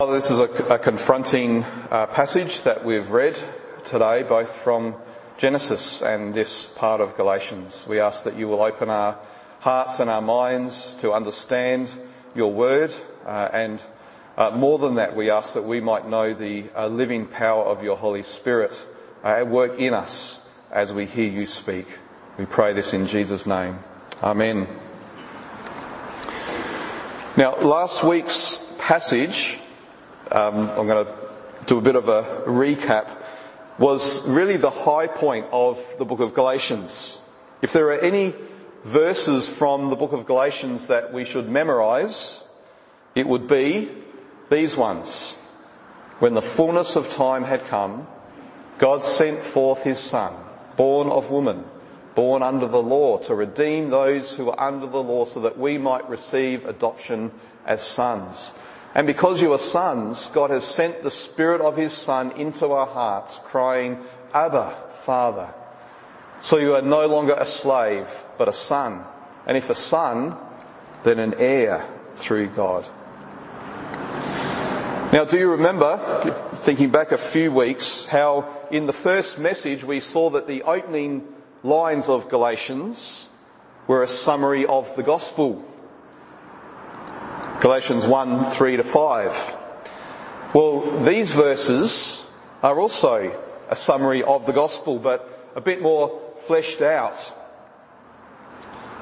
Father, this is a, a confronting uh, passage that we've read today, both from Genesis and this part of Galatians. We ask that you will open our hearts and our minds to understand your word, uh, and uh, more than that, we ask that we might know the uh, living power of your Holy Spirit uh, at work in us as we hear you speak. We pray this in Jesus' name. Amen. Now, last week's passage um, I'm going to do a bit of a recap, was really the high point of the book of Galatians. If there are any verses from the book of Galatians that we should memorize, it would be these ones. When the fullness of time had come, God sent forth his son, born of woman, born under the law, to redeem those who are under the law so that we might receive adoption as sons. And because you are sons, God has sent the Spirit of His Son into our hearts, crying, Abba, Father. So you are no longer a slave, but a son. And if a son, then an heir through God. Now, do you remember, thinking back a few weeks, how in the first message we saw that the opening lines of Galatians were a summary of the gospel Galatians 1, 3 to 5. Well, these verses are also a summary of the gospel, but a bit more fleshed out.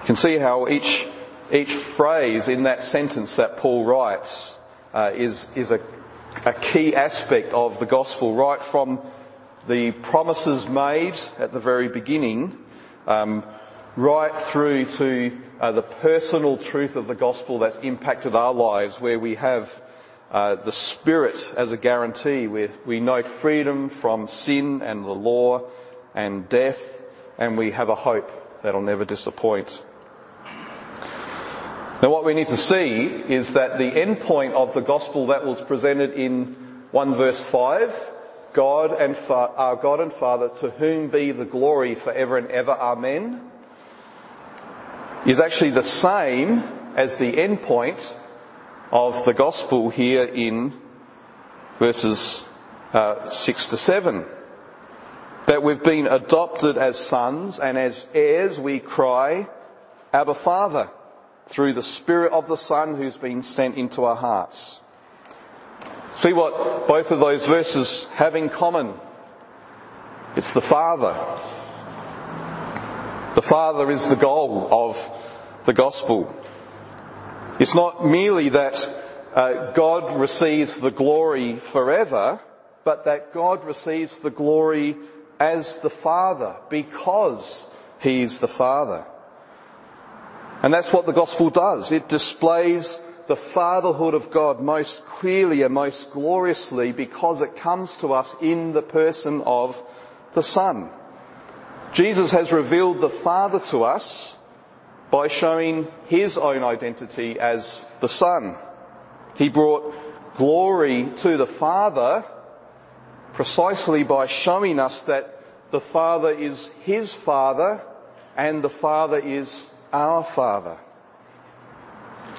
You can see how each, each phrase in that sentence that Paul writes uh, is, is a, a key aspect of the gospel, right from the promises made at the very beginning, um, right through to the personal truth of the gospel that's impacted our lives, where we have uh, the Spirit as a guarantee, where we know freedom from sin and the law and death, and we have a hope that'll never disappoint. Now what we need to see is that the end point of the gospel that was presented in 1 verse 5, God and Fa- our God and Father, to whom be the glory forever and ever, Amen is actually the same as the end point of the gospel here in verses uh, 6 to 7. That we've been adopted as sons and as heirs we cry, Abba Father, through the Spirit of the Son who's been sent into our hearts. See what both of those verses have in common. It's the Father. The Father is the goal of the gospel. It's not merely that uh, God receives the glory forever, but that God receives the glory as the Father because He's the Father. And that's what the gospel does. It displays the fatherhood of God most clearly and most gloriously because it comes to us in the person of the Son. Jesus has revealed the Father to us by showing his own identity as the Son. He brought glory to the Father precisely by showing us that the Father is his Father and the Father is our Father.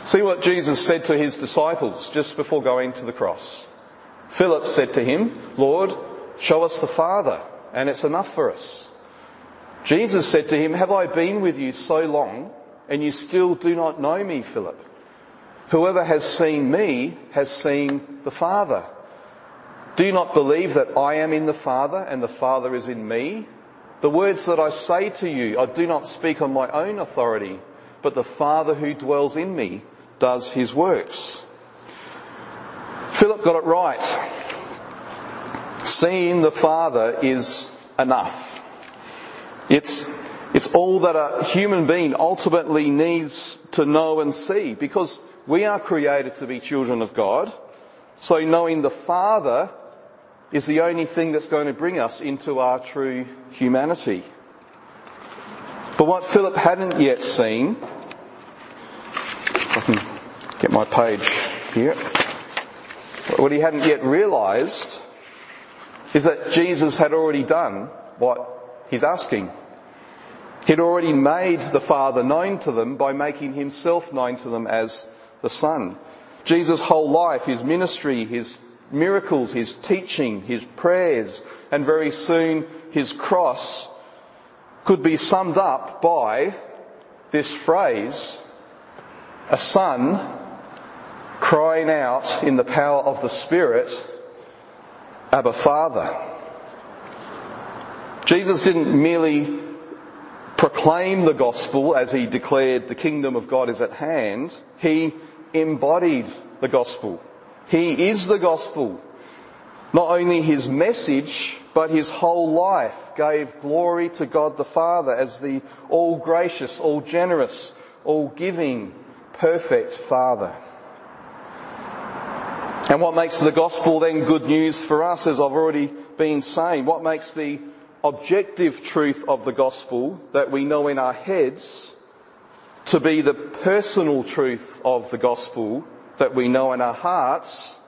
See what Jesus said to his disciples just before going to the cross. Philip said to him, Lord, show us the Father, and it's enough for us. Jesus said to him, Have I been with you so long, and you still do not know me, Philip? Whoever has seen me has seen the Father. Do you not believe that I am in the Father and the Father is in me? The words that I say to you, I do not speak on my own authority, but the Father who dwells in me does his works. Philip got it right. Seeing the Father is enough. It's, it's all that a human being ultimately needs to know and see because we are created to be children of God. So knowing the Father is the only thing that's going to bring us into our true humanity. But what Philip hadn't yet seen, I can get my page here, what he hadn't yet realized is that Jesus had already done what he's asking. He'd already made the Father known to them by making himself known to them as the Son. Jesus' whole life, his ministry, his miracles, his teaching, his prayers, and very soon his cross could be summed up by this phrase, a son crying out in the power of the Spirit, Abba Father. Jesus didn't merely proclaim the gospel as he declared the kingdom of God is at hand. He embodied the gospel. He is the gospel. Not only his message, but his whole life gave glory to God the Father as the all gracious, all generous, all giving, perfect Father. And what makes the gospel then good news for us, as I've already been saying, what makes the objective truth of the gospel that we know in our heads to be the personal truth of the gospel that we know in our hearts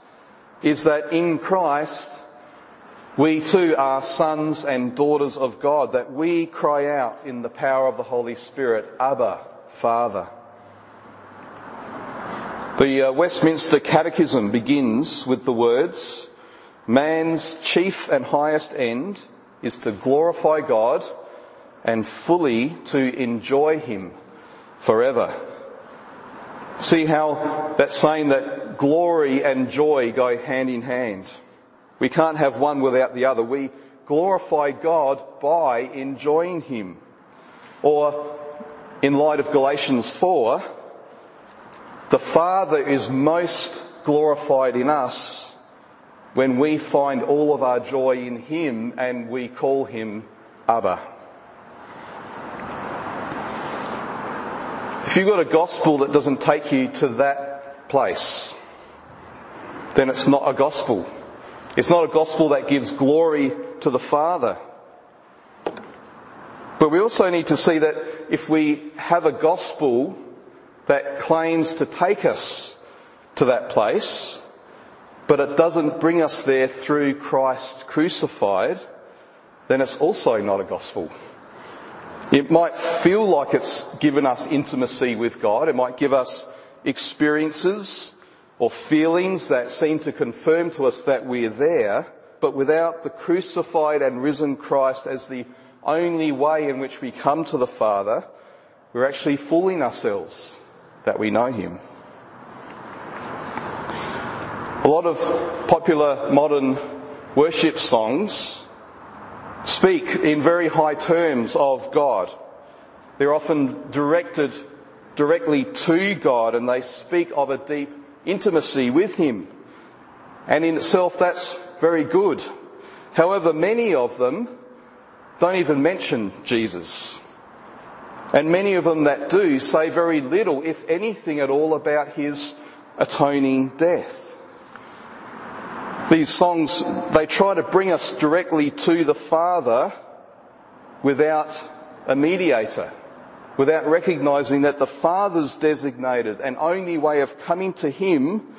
is that in Christ we too are sons and daughters of God, that we cry out in the power of the Holy Spirit, Abba, Father. The uh, Westminster Catechism begins with the words, man's chief and highest end is to glorify God and fully to enjoy Him forever. See how that's saying that glory and joy go hand in hand. We can't have one without the other. We glorify God by enjoying Him. Or, in light of Galatians 4, the Father is most glorified in us when we find all of our joy in Him and we call Him Abba. If you've got a gospel that doesn't take you to that place, then it's not a gospel. It's not a gospel that gives glory to the Father. But we also need to see that if we have a gospel that claims to take us to that place, but it doesn't bring us there through Christ crucified, then it's also not a gospel. It might feel like it's given us intimacy with God. It might give us experiences or feelings that seem to confirm to us that we're there, but without the crucified and risen Christ as the only way in which we come to the Father, we're actually fooling ourselves that we know Him. A lot of popular modern worship songs speak in very high terms of God. They're often directed directly to God and they speak of a deep intimacy with Him. And in itself that's very good. However, many of them don't even mention Jesus. And many of them that do say very little, if anything at all, about His atoning death. These songs, they try to bring us directly to the Father without a mediator, without recognizing that the Father's designated and only way of coming to Him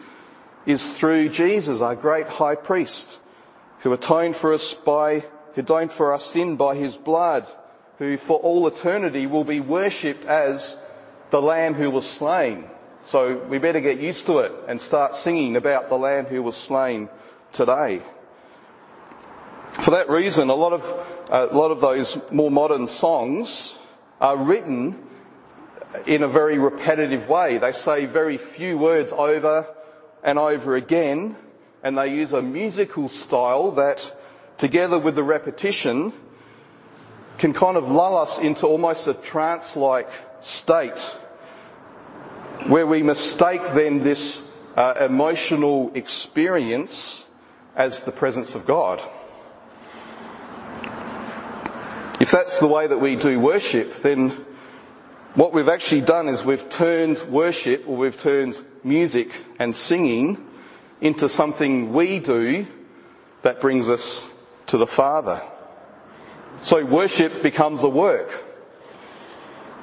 is through Jesus, our great high priest, who atoned for us by, who atoned for our sin by His blood, who for all eternity will be worshipped as the Lamb who was slain. So we better get used to it and start singing about the Lamb who was slain today. For that reason, a lot of, a lot of those more modern songs are written in a very repetitive way. They say very few words over and over again, and they use a musical style that, together with the repetition, can kind of lull us into almost a trance-like state where we mistake then this uh, emotional experience as the presence of God. If that's the way that we do worship, then what we've actually done is we've turned worship or we've turned music and singing into something we do that brings us to the Father. So worship becomes a work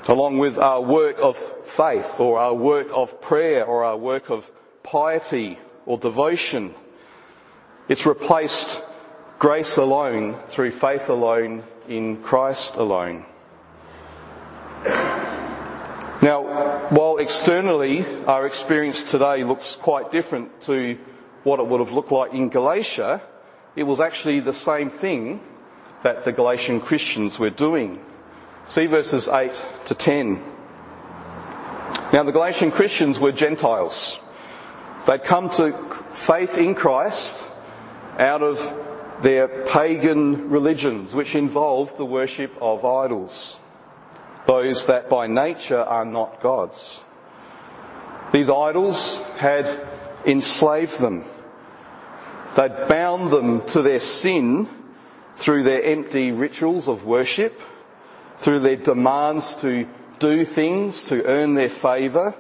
along with our work of faith or our work of prayer or our work of piety or devotion. It's replaced grace alone through faith alone in Christ alone. Now, while externally our experience today looks quite different to what it would have looked like in Galatia, it was actually the same thing that the Galatian Christians were doing. See verses 8 to 10. Now the Galatian Christians were Gentiles. They'd come to faith in Christ out of their pagan religions, which involved the worship of idols those that by nature are not gods. These idols had enslaved them. They'd bound them to their sin through their empty rituals of worship, through their demands to do things to earn their favour.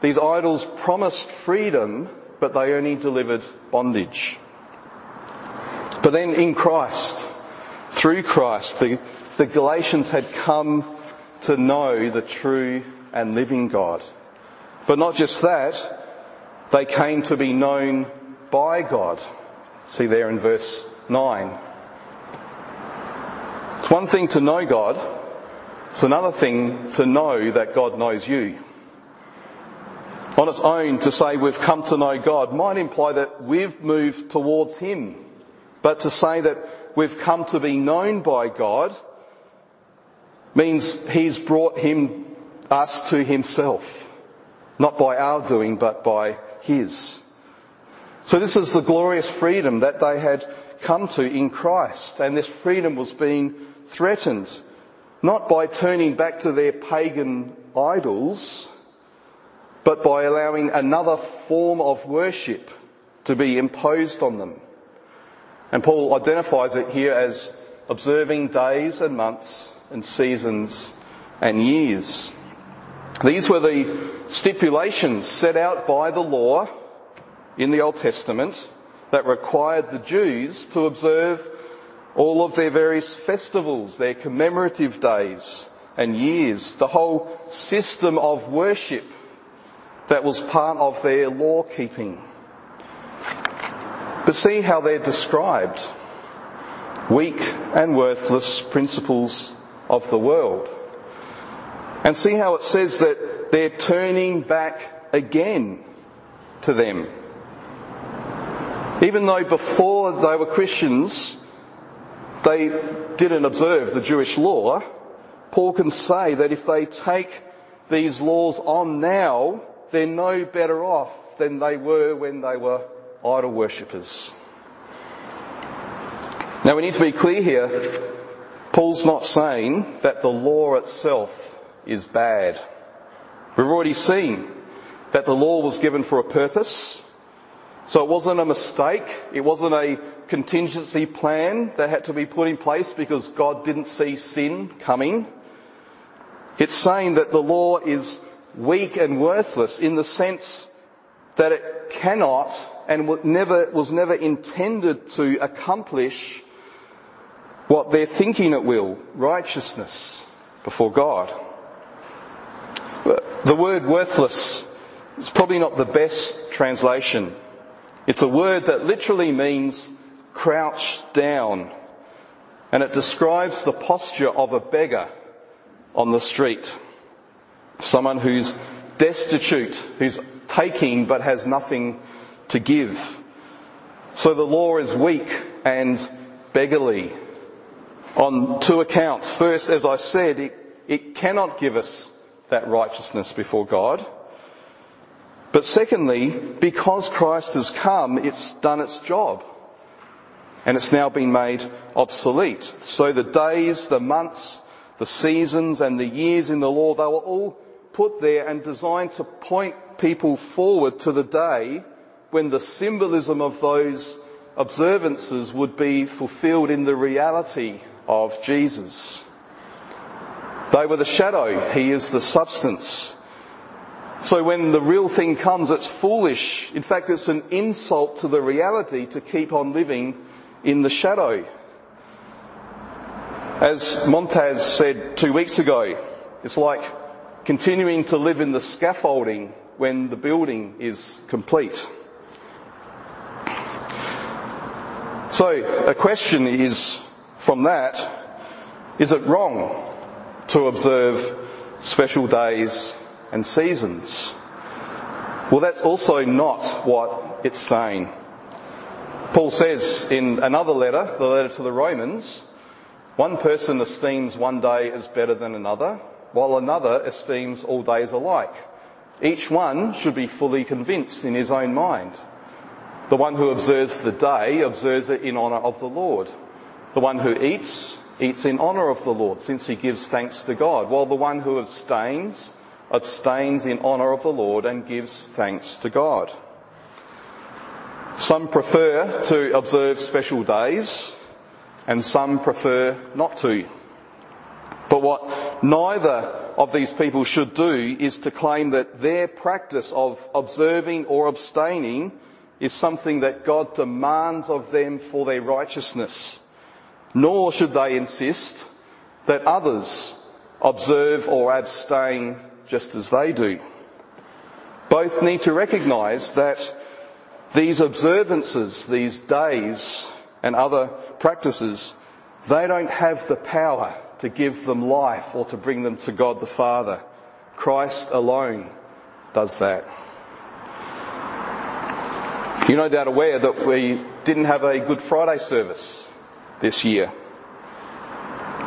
These idols promised freedom, but they only delivered bondage. But then in Christ, through Christ, the the Galatians had come to know the true and living God. But not just that, they came to be known by God. See there in verse 9. It's one thing to know God, it's another thing to know that God knows you. On its own, to say we've come to know God might imply that we've moved towards Him. But to say that we've come to be known by God means he's brought him, us to himself. Not by our doing, but by his. So this is the glorious freedom that they had come to in Christ. And this freedom was being threatened, not by turning back to their pagan idols, but by allowing another form of worship to be imposed on them. And Paul identifies it here as observing days and months and seasons and years. These were the stipulations set out by the law in the Old Testament that required the Jews to observe all of their various festivals, their commemorative days and years, the whole system of worship that was part of their law keeping. But see how they're described. Weak and worthless principles of the world. And see how it says that they're turning back again to them. Even though before they were Christians, they didn't observe the Jewish law, Paul can say that if they take these laws on now, they're no better off than they were when they were idol worshippers. Now we need to be clear here Paul's not saying that the law itself is bad. We've already seen that the law was given for a purpose. So it wasn't a mistake. It wasn't a contingency plan that had to be put in place because God didn't see sin coming. It's saying that the law is weak and worthless in the sense that it cannot and never, was never intended to accomplish what they're thinking it will, righteousness before God. The word worthless is probably not the best translation. It's a word that literally means crouched down and it describes the posture of a beggar on the street. Someone who's destitute, who's taking but has nothing to give. So the law is weak and beggarly on two accounts. First, as I said, it, it cannot give us that righteousness before God. But secondly, because Christ has come, it's done its job. And it's now been made obsolete. So the days, the months, the seasons and the years in the law, they were all put there and designed to point people forward to the day when the symbolism of those observances would be fulfilled in the reality of Jesus. They were the shadow, he is the substance. So when the real thing comes, it's foolish. In fact, it's an insult to the reality to keep on living in the shadow. As Montaz said two weeks ago, it's like continuing to live in the scaffolding when the building is complete. So, a question is, from that, is it wrong to observe special days and seasons. Well, that's also not what it's saying. Paul says in another letter, the letter to the Romans, one person esteems one day as better than another, while another esteems all days alike. Each one should be fully convinced in his own mind. The one who observes the day observes it in honour of the Lord. The one who eats, eats in honour of the Lord, since he gives thanks to God, while the one who abstains, abstains in honour of the Lord and gives thanks to God. Some prefer to observe special days, and some prefer not to. But what neither of these people should do is to claim that their practice of observing or abstaining is something that God demands of them for their righteousness. Nor should they insist that others observe or abstain just as they do. Both need to recognise that these observances, these days and other practices, they don't have the power to give them life or to bring them to God the Father. Christ alone does that. You're no doubt aware that we didn't have a Good Friday service this year.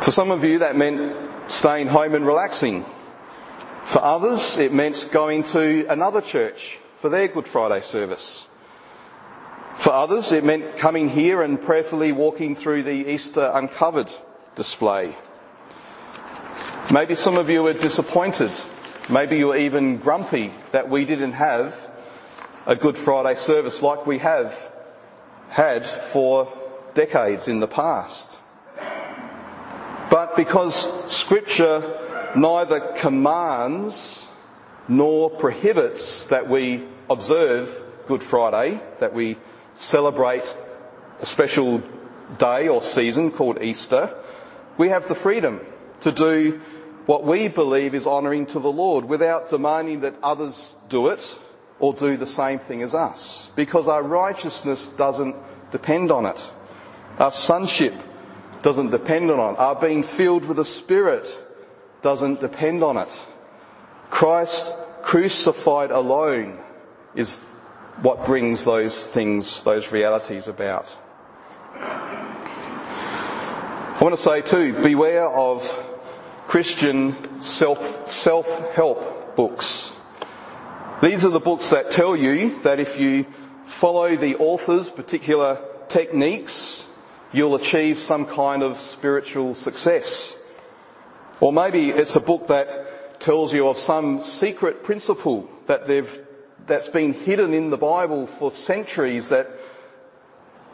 For some of you, that meant staying home and relaxing. For others, it meant going to another church for their Good Friday service. For others, it meant coming here and prayerfully walking through the Easter uncovered display. Maybe some of you were disappointed. Maybe you were even grumpy that we didn't have a Good Friday service like we have had for decades in the past. But because Scripture neither commands nor prohibits that we observe Good Friday, that we celebrate a special day or season called Easter, we have the freedom to do what we believe is honouring to the Lord without demanding that others do it or do the same thing as us. Because our righteousness doesn't depend on it. Our sonship doesn't depend on it. Our being filled with the Spirit doesn't depend on it. Christ crucified alone is what brings those things, those realities about. I want to say too, beware of Christian self, self-help books. These are the books that tell you that if you follow the author's particular techniques, you'll achieve some kind of spiritual success. Or maybe it's a book that tells you of some secret principle that they've that's been hidden in the Bible for centuries that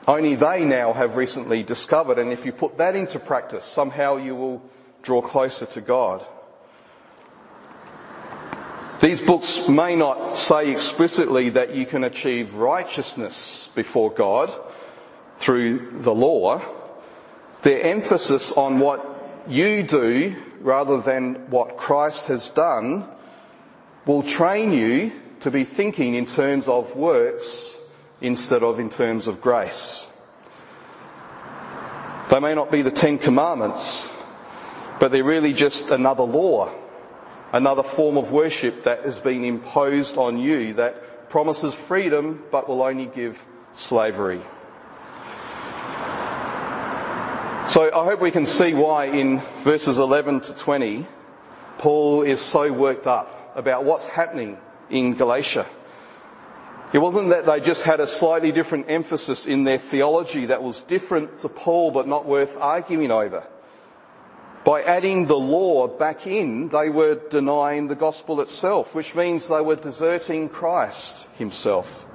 only they now have recently discovered. And if you put that into practice, somehow you will draw closer to God. These books may not say explicitly that you can achieve righteousness before God through the law. Their emphasis on what you do rather than what Christ has done will train you to be thinking in terms of works instead of in terms of grace. They may not be the Ten Commandments, but they're really just another law, another form of worship that has been imposed on you that promises freedom but will only give slavery. So I hope we can see why in verses 11 to 20, Paul is so worked up about what's happening in Galatia. It wasn't that they just had a slightly different emphasis in their theology that was different to Paul but not worth arguing over. By adding the law back in, they were denying the gospel itself, which means they were deserting Christ himself.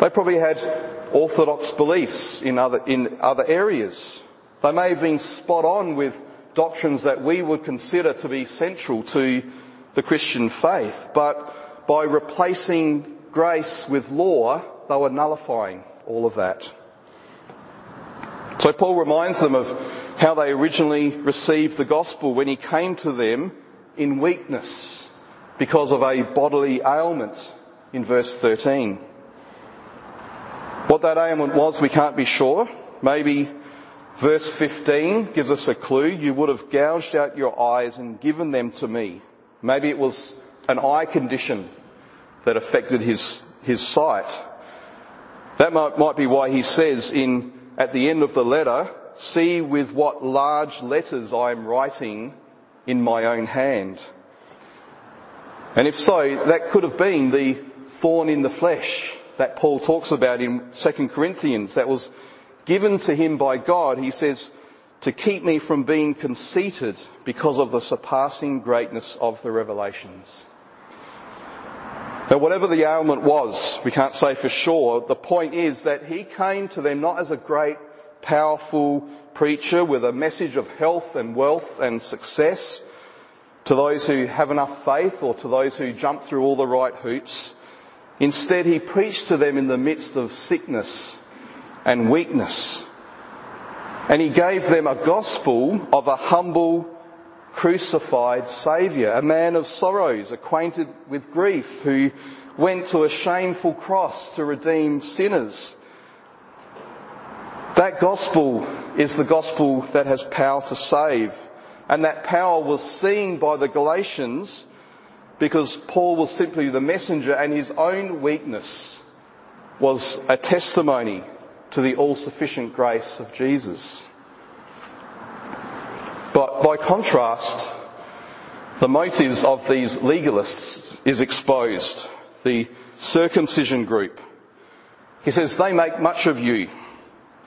They probably had orthodox beliefs in other, in other areas. They may have been spot on with doctrines that we would consider to be central to the Christian faith, but by replacing grace with law, they were nullifying all of that. So Paul reminds them of how they originally received the gospel when he came to them in weakness because of a bodily ailment in verse 13. What that ailment was, we can't be sure. Maybe Verse 15 gives us a clue. You would have gouged out your eyes and given them to me. Maybe it was an eye condition that affected his, his sight. That might, might be why he says in, at the end of the letter, see with what large letters I am writing in my own hand. And if so, that could have been the thorn in the flesh that Paul talks about in 2 Corinthians that was given to him by God. He says, to keep me from being conceited because of the surpassing greatness of the revelations. Now, whatever the ailment was, we can't say for sure. The point is that he came to them not as a great, powerful preacher with a message of health and wealth and success to those who have enough faith or to those who jump through all the right hoops. Instead, he preached to them in the midst of sickness and weakness. And he gave them a gospel of a humble crucified Saviour, a man of sorrows, acquainted with grief, who went to a shameful cross to redeem sinners. That gospel is the gospel that has power to save. And that power was seen by the Galatians because Paul was simply the messenger and his own weakness was a testimony to the all-sufficient grace of Jesus. But by contrast, the motives of these legalists is exposed. The circumcision group. He says they make much of you.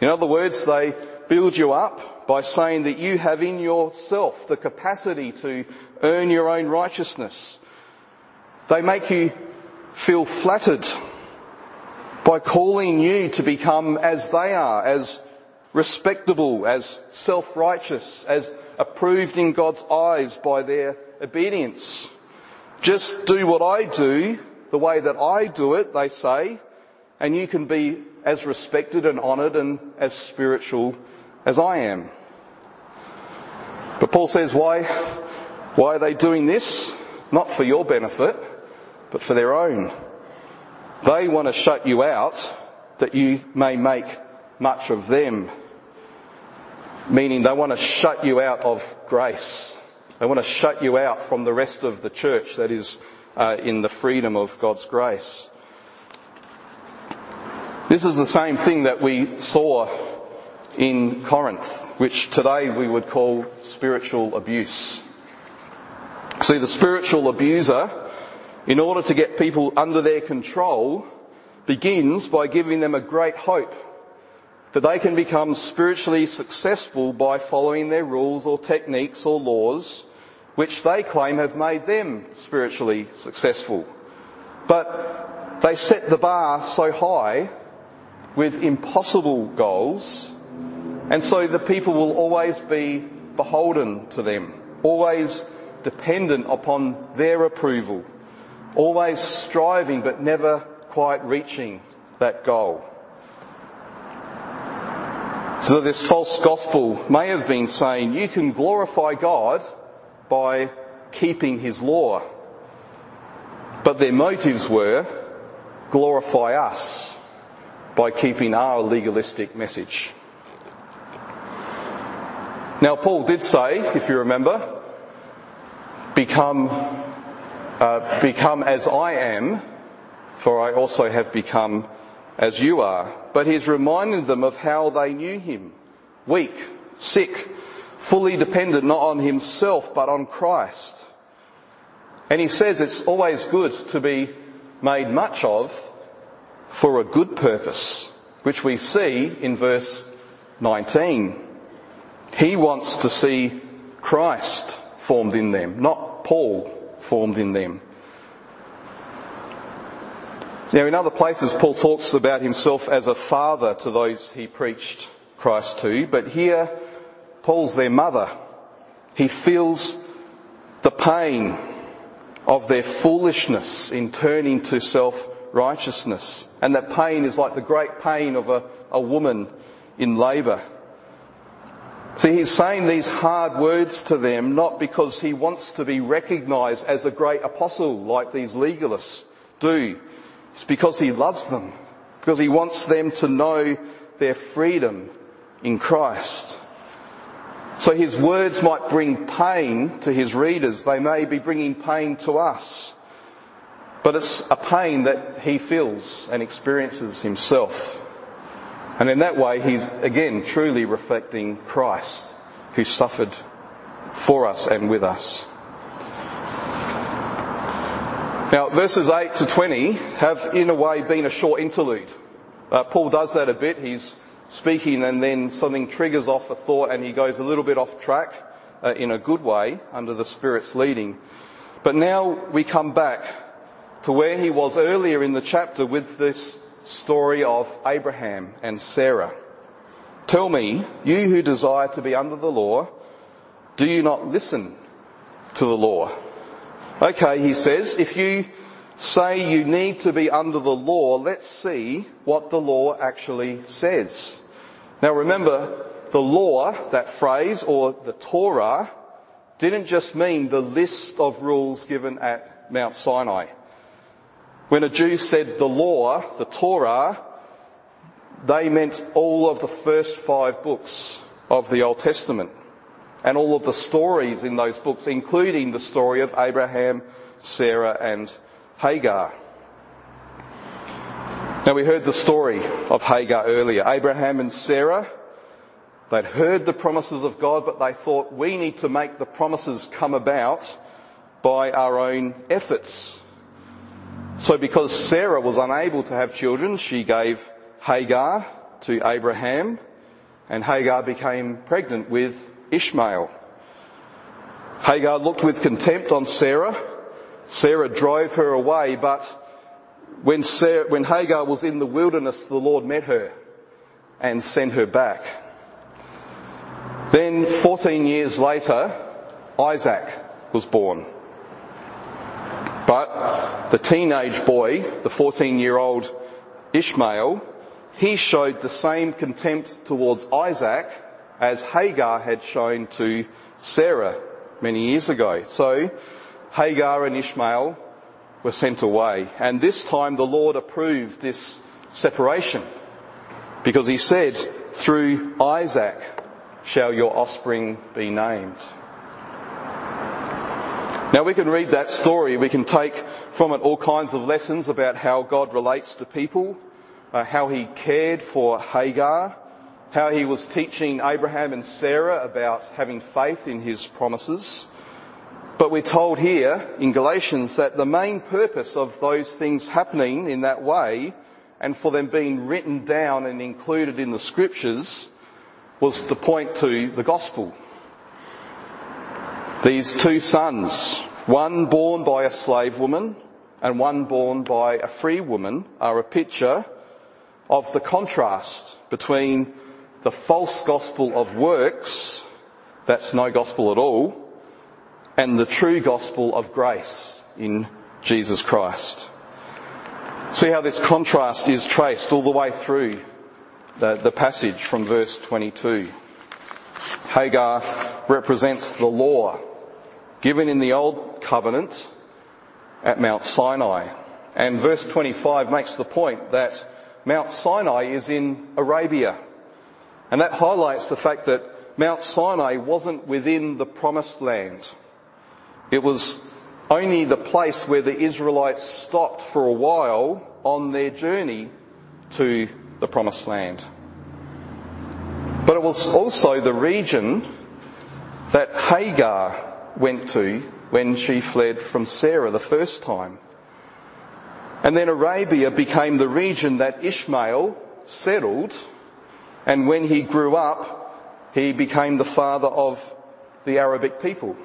In other words, they build you up by saying that you have in yourself the capacity to earn your own righteousness. They make you feel flattered by calling you to become as they are, as respectable, as self-righteous, as approved in God's eyes by their obedience. Just do what I do, the way that I do it, they say, and you can be as respected and honoured and as spiritual as I am. But Paul says, why, why are they doing this? Not for your benefit, but for their own. They want to shut you out that you may make much of them meaning they want to shut you out of grace. They want to shut you out from the rest of the church that is uh, in the freedom of God's grace. This is the same thing that we saw in Corinth, which today we would call spiritual abuse. See, the spiritual abuser, in order to get people under their control, begins by giving them a great hope that they can become spiritually successful by following their rules or techniques or laws which they claim have made them spiritually successful. But they set the bar so high with impossible goals and so the people will always be beholden to them, always dependent upon their approval, always striving but never quite reaching that goal. So this false gospel may have been saying you can glorify God by keeping his law. But their motives were glorify us by keeping our legalistic message. Now Paul did say, if you remember, become, uh, become as I am, for I also have become as you are. But he's reminded them of how they knew him. Weak, sick, fully dependent not on himself but on Christ. And he says it's always good to be made much of for a good purpose, which we see in verse 19. He wants to see Christ formed in them, not Paul formed in them. Now, in other places, Paul talks about himself as a father to those he preached Christ to, but here, Paul's their mother. He feels the pain of their foolishness in turning to self-righteousness. And that pain is like the great pain of a, a woman in labour. See, he's saying these hard words to them not because he wants to be recognised as a great apostle like these legalists do, it's because he loves them, because he wants them to know their freedom in Christ. So his words might bring pain to his readers. They may be bringing pain to us. But it's a pain that he feels and experiences himself. And in that way, he's again truly reflecting Christ who suffered for us and with us. Now, verses 8 to 20 have in a way been a short interlude. Uh, Paul does that a bit. He's speaking and then something triggers off a thought and he goes a little bit off track uh, in a good way under the Spirit's leading. But now we come back to where he was earlier in the chapter with this story of Abraham and Sarah. Tell me, you who desire to be under the law, do you not listen to the law? Okay, he says, if you say you need to be under the law, let's see what the law actually says. Now remember, the law, that phrase, or the Torah, didn't just mean the list of rules given at Mount Sinai. When a Jew said the law, the Torah, they meant all of the first five books of the Old Testament and all of the stories in those books, including the story of Abraham, Sarah and Hagar. Now we heard the story of Hagar earlier. Abraham and Sarah, they'd heard the promises of God, but they thought we need to make the promises come about by our own efforts. So because Sarah was unable to have children, she gave Hagar to Abraham and Hagar became pregnant with Ishmael. Hagar looked with contempt on Sarah. Sarah drove her away, but when, Sarah, when Hagar was in the wilderness, the Lord met her and sent her back. Then 14 years later, Isaac was born. But the teenage boy, the 14 year old Ishmael, he showed the same contempt towards Isaac as Hagar had shown to Sarah many years ago. So Hagar and Ishmael were sent away. And this time the Lord approved this separation because he said, through Isaac shall your offspring be named. Now we can read that story, we can take from it all kinds of lessons about how God relates to people, uh, how he cared for Hagar, how he was teaching Abraham and Sarah about having faith in his promises. But we're told here in Galatians that the main purpose of those things happening in that way and for them being written down and included in the scriptures was to point to the gospel. These two sons, one born by a slave woman and one born by a free woman, are a picture of the contrast between the false gospel of works, that's no gospel at all, and the true gospel of grace in Jesus Christ. See how this contrast is traced all the way through the, the passage from verse 22. Hagar represents the law given in the old covenant at Mount Sinai. And verse 25 makes the point that Mount Sinai is in Arabia. And that highlights the fact that Mount Sinai wasn't within the promised land. It was only the place where the Israelites stopped for a while on their journey to the promised land. But it was also the region that Hagar went to when she fled from Sarah the first time. And then Arabia became the region that Ishmael settled and when he grew up, he became the father of the Arabic people.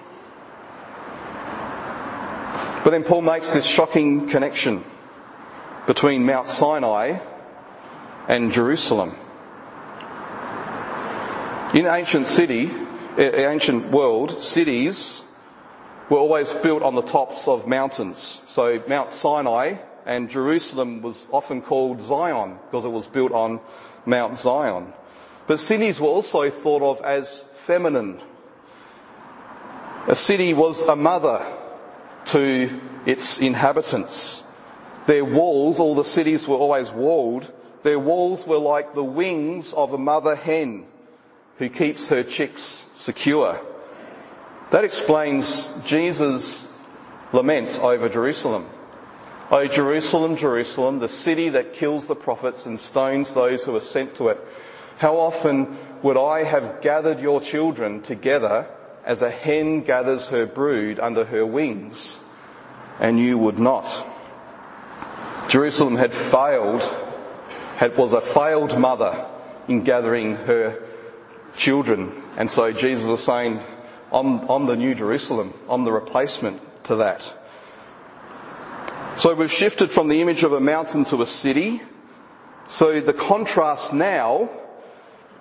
But then Paul makes this shocking connection between Mount Sinai and Jerusalem. In ancient city, eh, ancient world, cities were always built on the tops of mountains. So Mount Sinai and Jerusalem was often called Zion because it was built on Mount Zion. But cities were also thought of as feminine. A city was a mother to its inhabitants. Their walls, all the cities were always walled, their walls were like the wings of a mother hen who keeps her chicks secure. That explains Jesus' lament over Jerusalem. O Jerusalem, Jerusalem, the city that kills the prophets and stones those who are sent to it. How often would I have gathered your children together as a hen gathers her brood under her wings, and you would not. Jerusalem had failed, had, was a failed mother in gathering her children. And so Jesus was saying, I'm, I'm the new Jerusalem. I'm the replacement to that. So we've shifted from the image of a mountain to a city. So the contrast now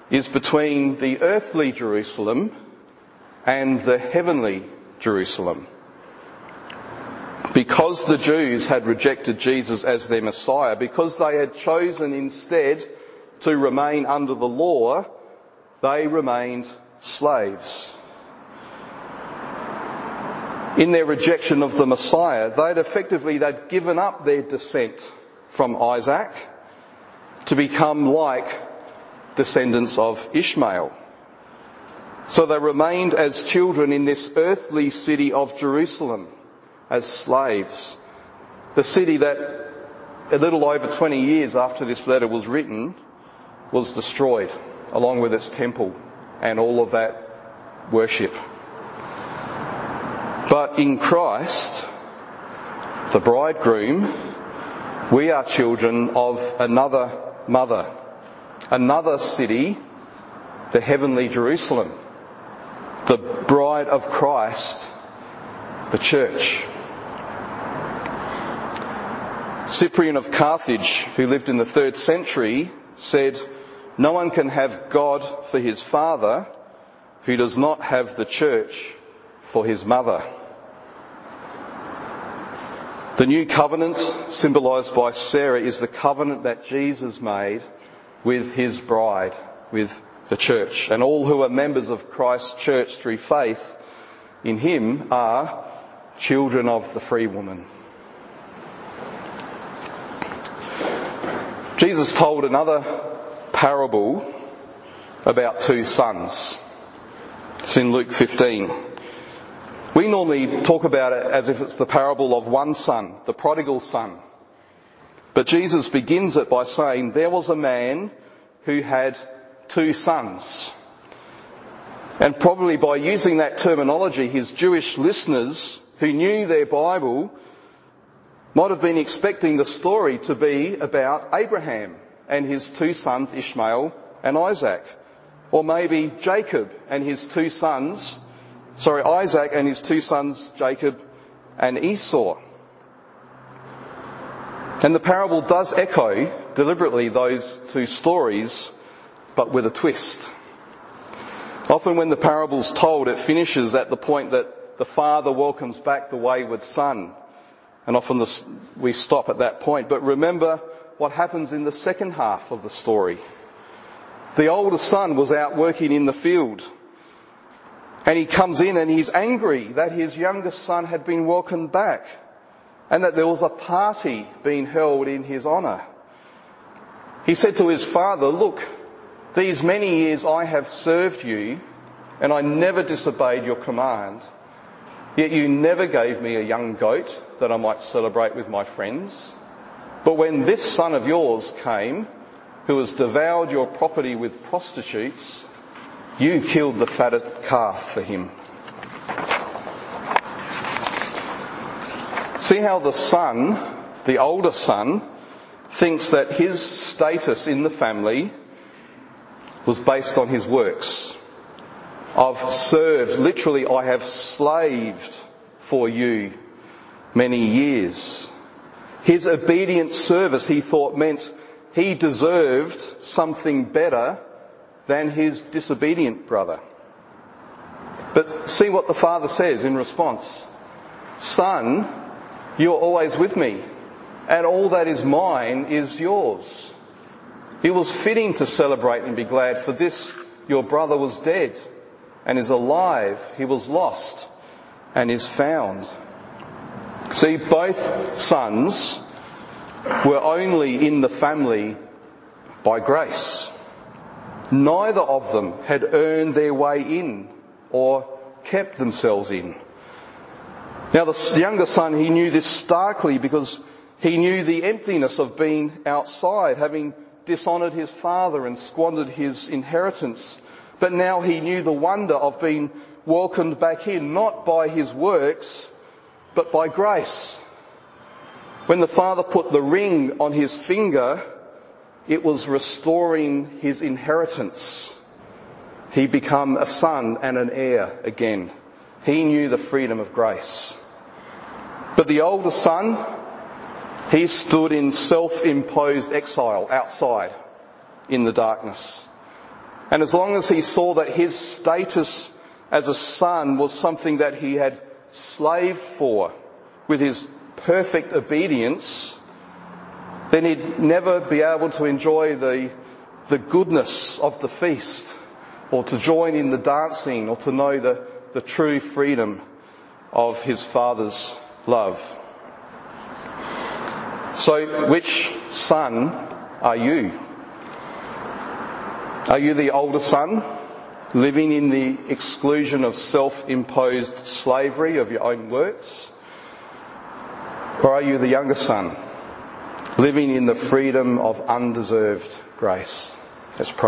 is between the earthly Jerusalem and the heavenly Jerusalem. Because the Jews had rejected Jesus as their Messiah, because they had chosen instead to remain under the law, they remained slaves. In their rejection of the Messiah, they'd effectively, they'd given up their descent from Isaac to become like descendants of Ishmael. So they remained as children in this earthly city of Jerusalem as slaves. The city that a little over 20 years after this letter was written was destroyed along with its temple and all of that worship. But in Christ, the bridegroom, we are children of another mother, another city, the heavenly Jerusalem the bride of Christ, the church. Cyprian of Carthage, who lived in the third century, said, no one can have God for his father who does not have the church for his mother. The new covenant, symbolized by Sarah, is the covenant that Jesus made with his bride, with the church. And all who are members of Christ's church through faith in him are children of the free woman. Jesus told another parable about two sons. It's in Luke 15. We normally talk about it as if it's the parable of one son, the prodigal son. But Jesus begins it by saying there was a man who had two sons. And probably by using that terminology, his Jewish listeners who knew their Bible might have been expecting the story to be about Abraham and his two sons Ishmael and Isaac. Or maybe Jacob and his two sons, sorry, Isaac and his two sons Jacob and Esau. And the parable does echo deliberately those two stories but with a twist. Often when the parable's told, it finishes at the point that the father welcomes back the wayward son. And often this, we stop at that point. But remember what happens in the second half of the story. The older son was out working in the field. And he comes in and he's angry that his youngest son had been welcomed back. And that there was a party being held in his honour. He said to his father, look, these many years I have served you, and I never disobeyed your command. Yet you never gave me a young goat that I might celebrate with my friends. But when this son of yours came, who has devoured your property with prostitutes, you killed the fatted calf for him. See how the son, the older son, thinks that his status in the family was based on his works. I've served, literally, I have slaved for you many years. His obedient service, he thought, meant he deserved something better than his disobedient brother. But see what the father says in response. Son, you're always with me, and all that is mine is yours. It was fitting to celebrate and be glad, for this your brother was dead and is alive. He was lost and is found. See, both sons were only in the family by grace. Neither of them had earned their way in or kept themselves in. Now the younger son, he knew this starkly because he knew the emptiness of being outside, having dishonoured his father and squandered his inheritance. But now he knew the wonder of being welcomed back in, not by his works, but by grace. When the father put the ring on his finger, it was restoring his inheritance. He became a son and an heir again. He knew the freedom of grace. But the older son, he stood in self-imposed exile outside in the darkness. And as long as he saw that his status as a son was something that he had slaved for with his perfect obedience, then he'd never be able to enjoy the, the goodness of the feast or to join in the dancing or to know the, the true freedom of his father's love. So, which son are you? Are you the older son, living in the exclusion of self-imposed slavery of your own works? Or are you the younger son, living in the freedom of undeserved grace? Let's pray.